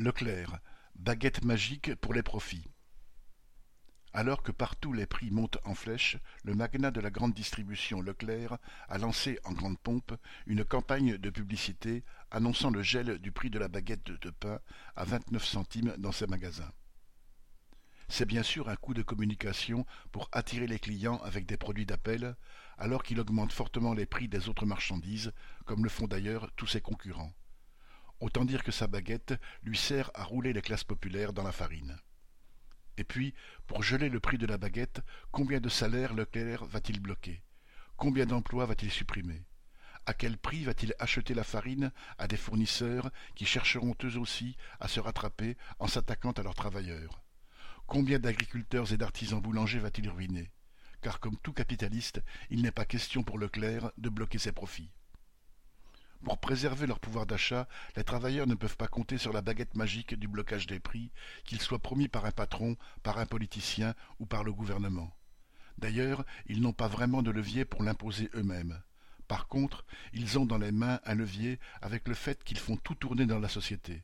Leclerc, baguette magique pour les profits. Alors que partout les prix montent en flèche, le magnat de la grande distribution Leclerc a lancé en grande pompe une campagne de publicité annonçant le gel du prix de la baguette de pain à 29 centimes dans ses magasins. C'est bien sûr un coup de communication pour attirer les clients avec des produits d'appel, alors qu'il augmente fortement les prix des autres marchandises, comme le font d'ailleurs tous ses concurrents. Autant dire que sa baguette lui sert à rouler les classes populaires dans la farine. Et puis, pour geler le prix de la baguette, combien de salaires Leclerc va-t-il bloquer? Combien d'emplois va-t-il supprimer? À quel prix va-t-il acheter la farine à des fournisseurs qui chercheront eux aussi à se rattraper en s'attaquant à leurs travailleurs? Combien d'agriculteurs et d'artisans boulangers va-t-il ruiner? Car comme tout capitaliste, il n'est pas question pour Leclerc de bloquer ses profits. Préserver leur pouvoir d'achat, les travailleurs ne peuvent pas compter sur la baguette magique du blocage des prix, qu'il soit promis par un patron, par un politicien ou par le gouvernement. D'ailleurs, ils n'ont pas vraiment de levier pour l'imposer eux-mêmes. Par contre, ils ont dans les mains un levier avec le fait qu'ils font tout tourner dans la société.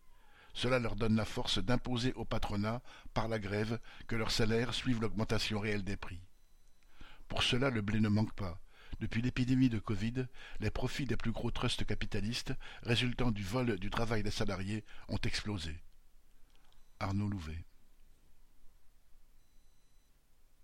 Cela leur donne la force d'imposer au patronat, par la grève, que leurs salaires suivent l'augmentation réelle des prix. Pour cela, le blé ne manque pas. Depuis l'épidémie de Covid, les profits des plus gros trusts capitalistes, résultant du vol du travail des salariés, ont explosé. Arnaud Louvet